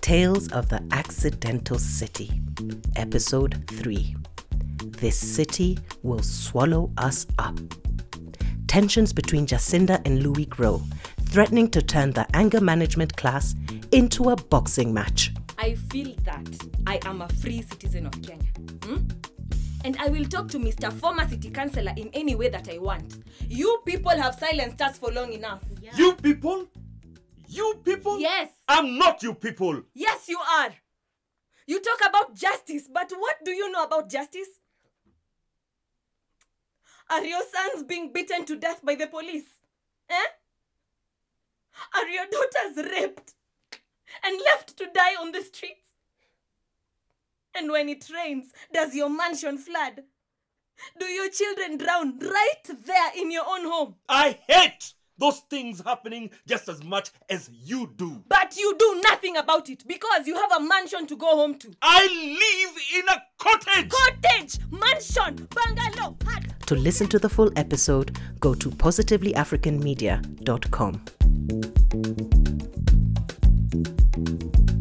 Tales of the Accidental City, Episode 3. This city will swallow us up. Tensions between Jacinda and Louis grow, threatening to turn the anger management class into a boxing match. I feel that I am a free citizen of Kenya. Hmm? And I will talk to Mr. Former City Councillor in any way that I want. You people have silenced us for long enough. You people? You people? Yes. I'm not you people. Yes, you are. You talk about justice, but what do you know about justice? Are your sons being beaten to death by the police? Eh? Are your daughters raped and left to die on the streets? And when it rains, does your mansion flood? Do your children drown right there in your own home? I hate those things happening just as much as you do. But you do nothing about it because you have a mansion to go home to. I live in a cottage. Cottage, mansion, bungalow, hut. To listen to the full episode, go to positivelyafricanmedia.com.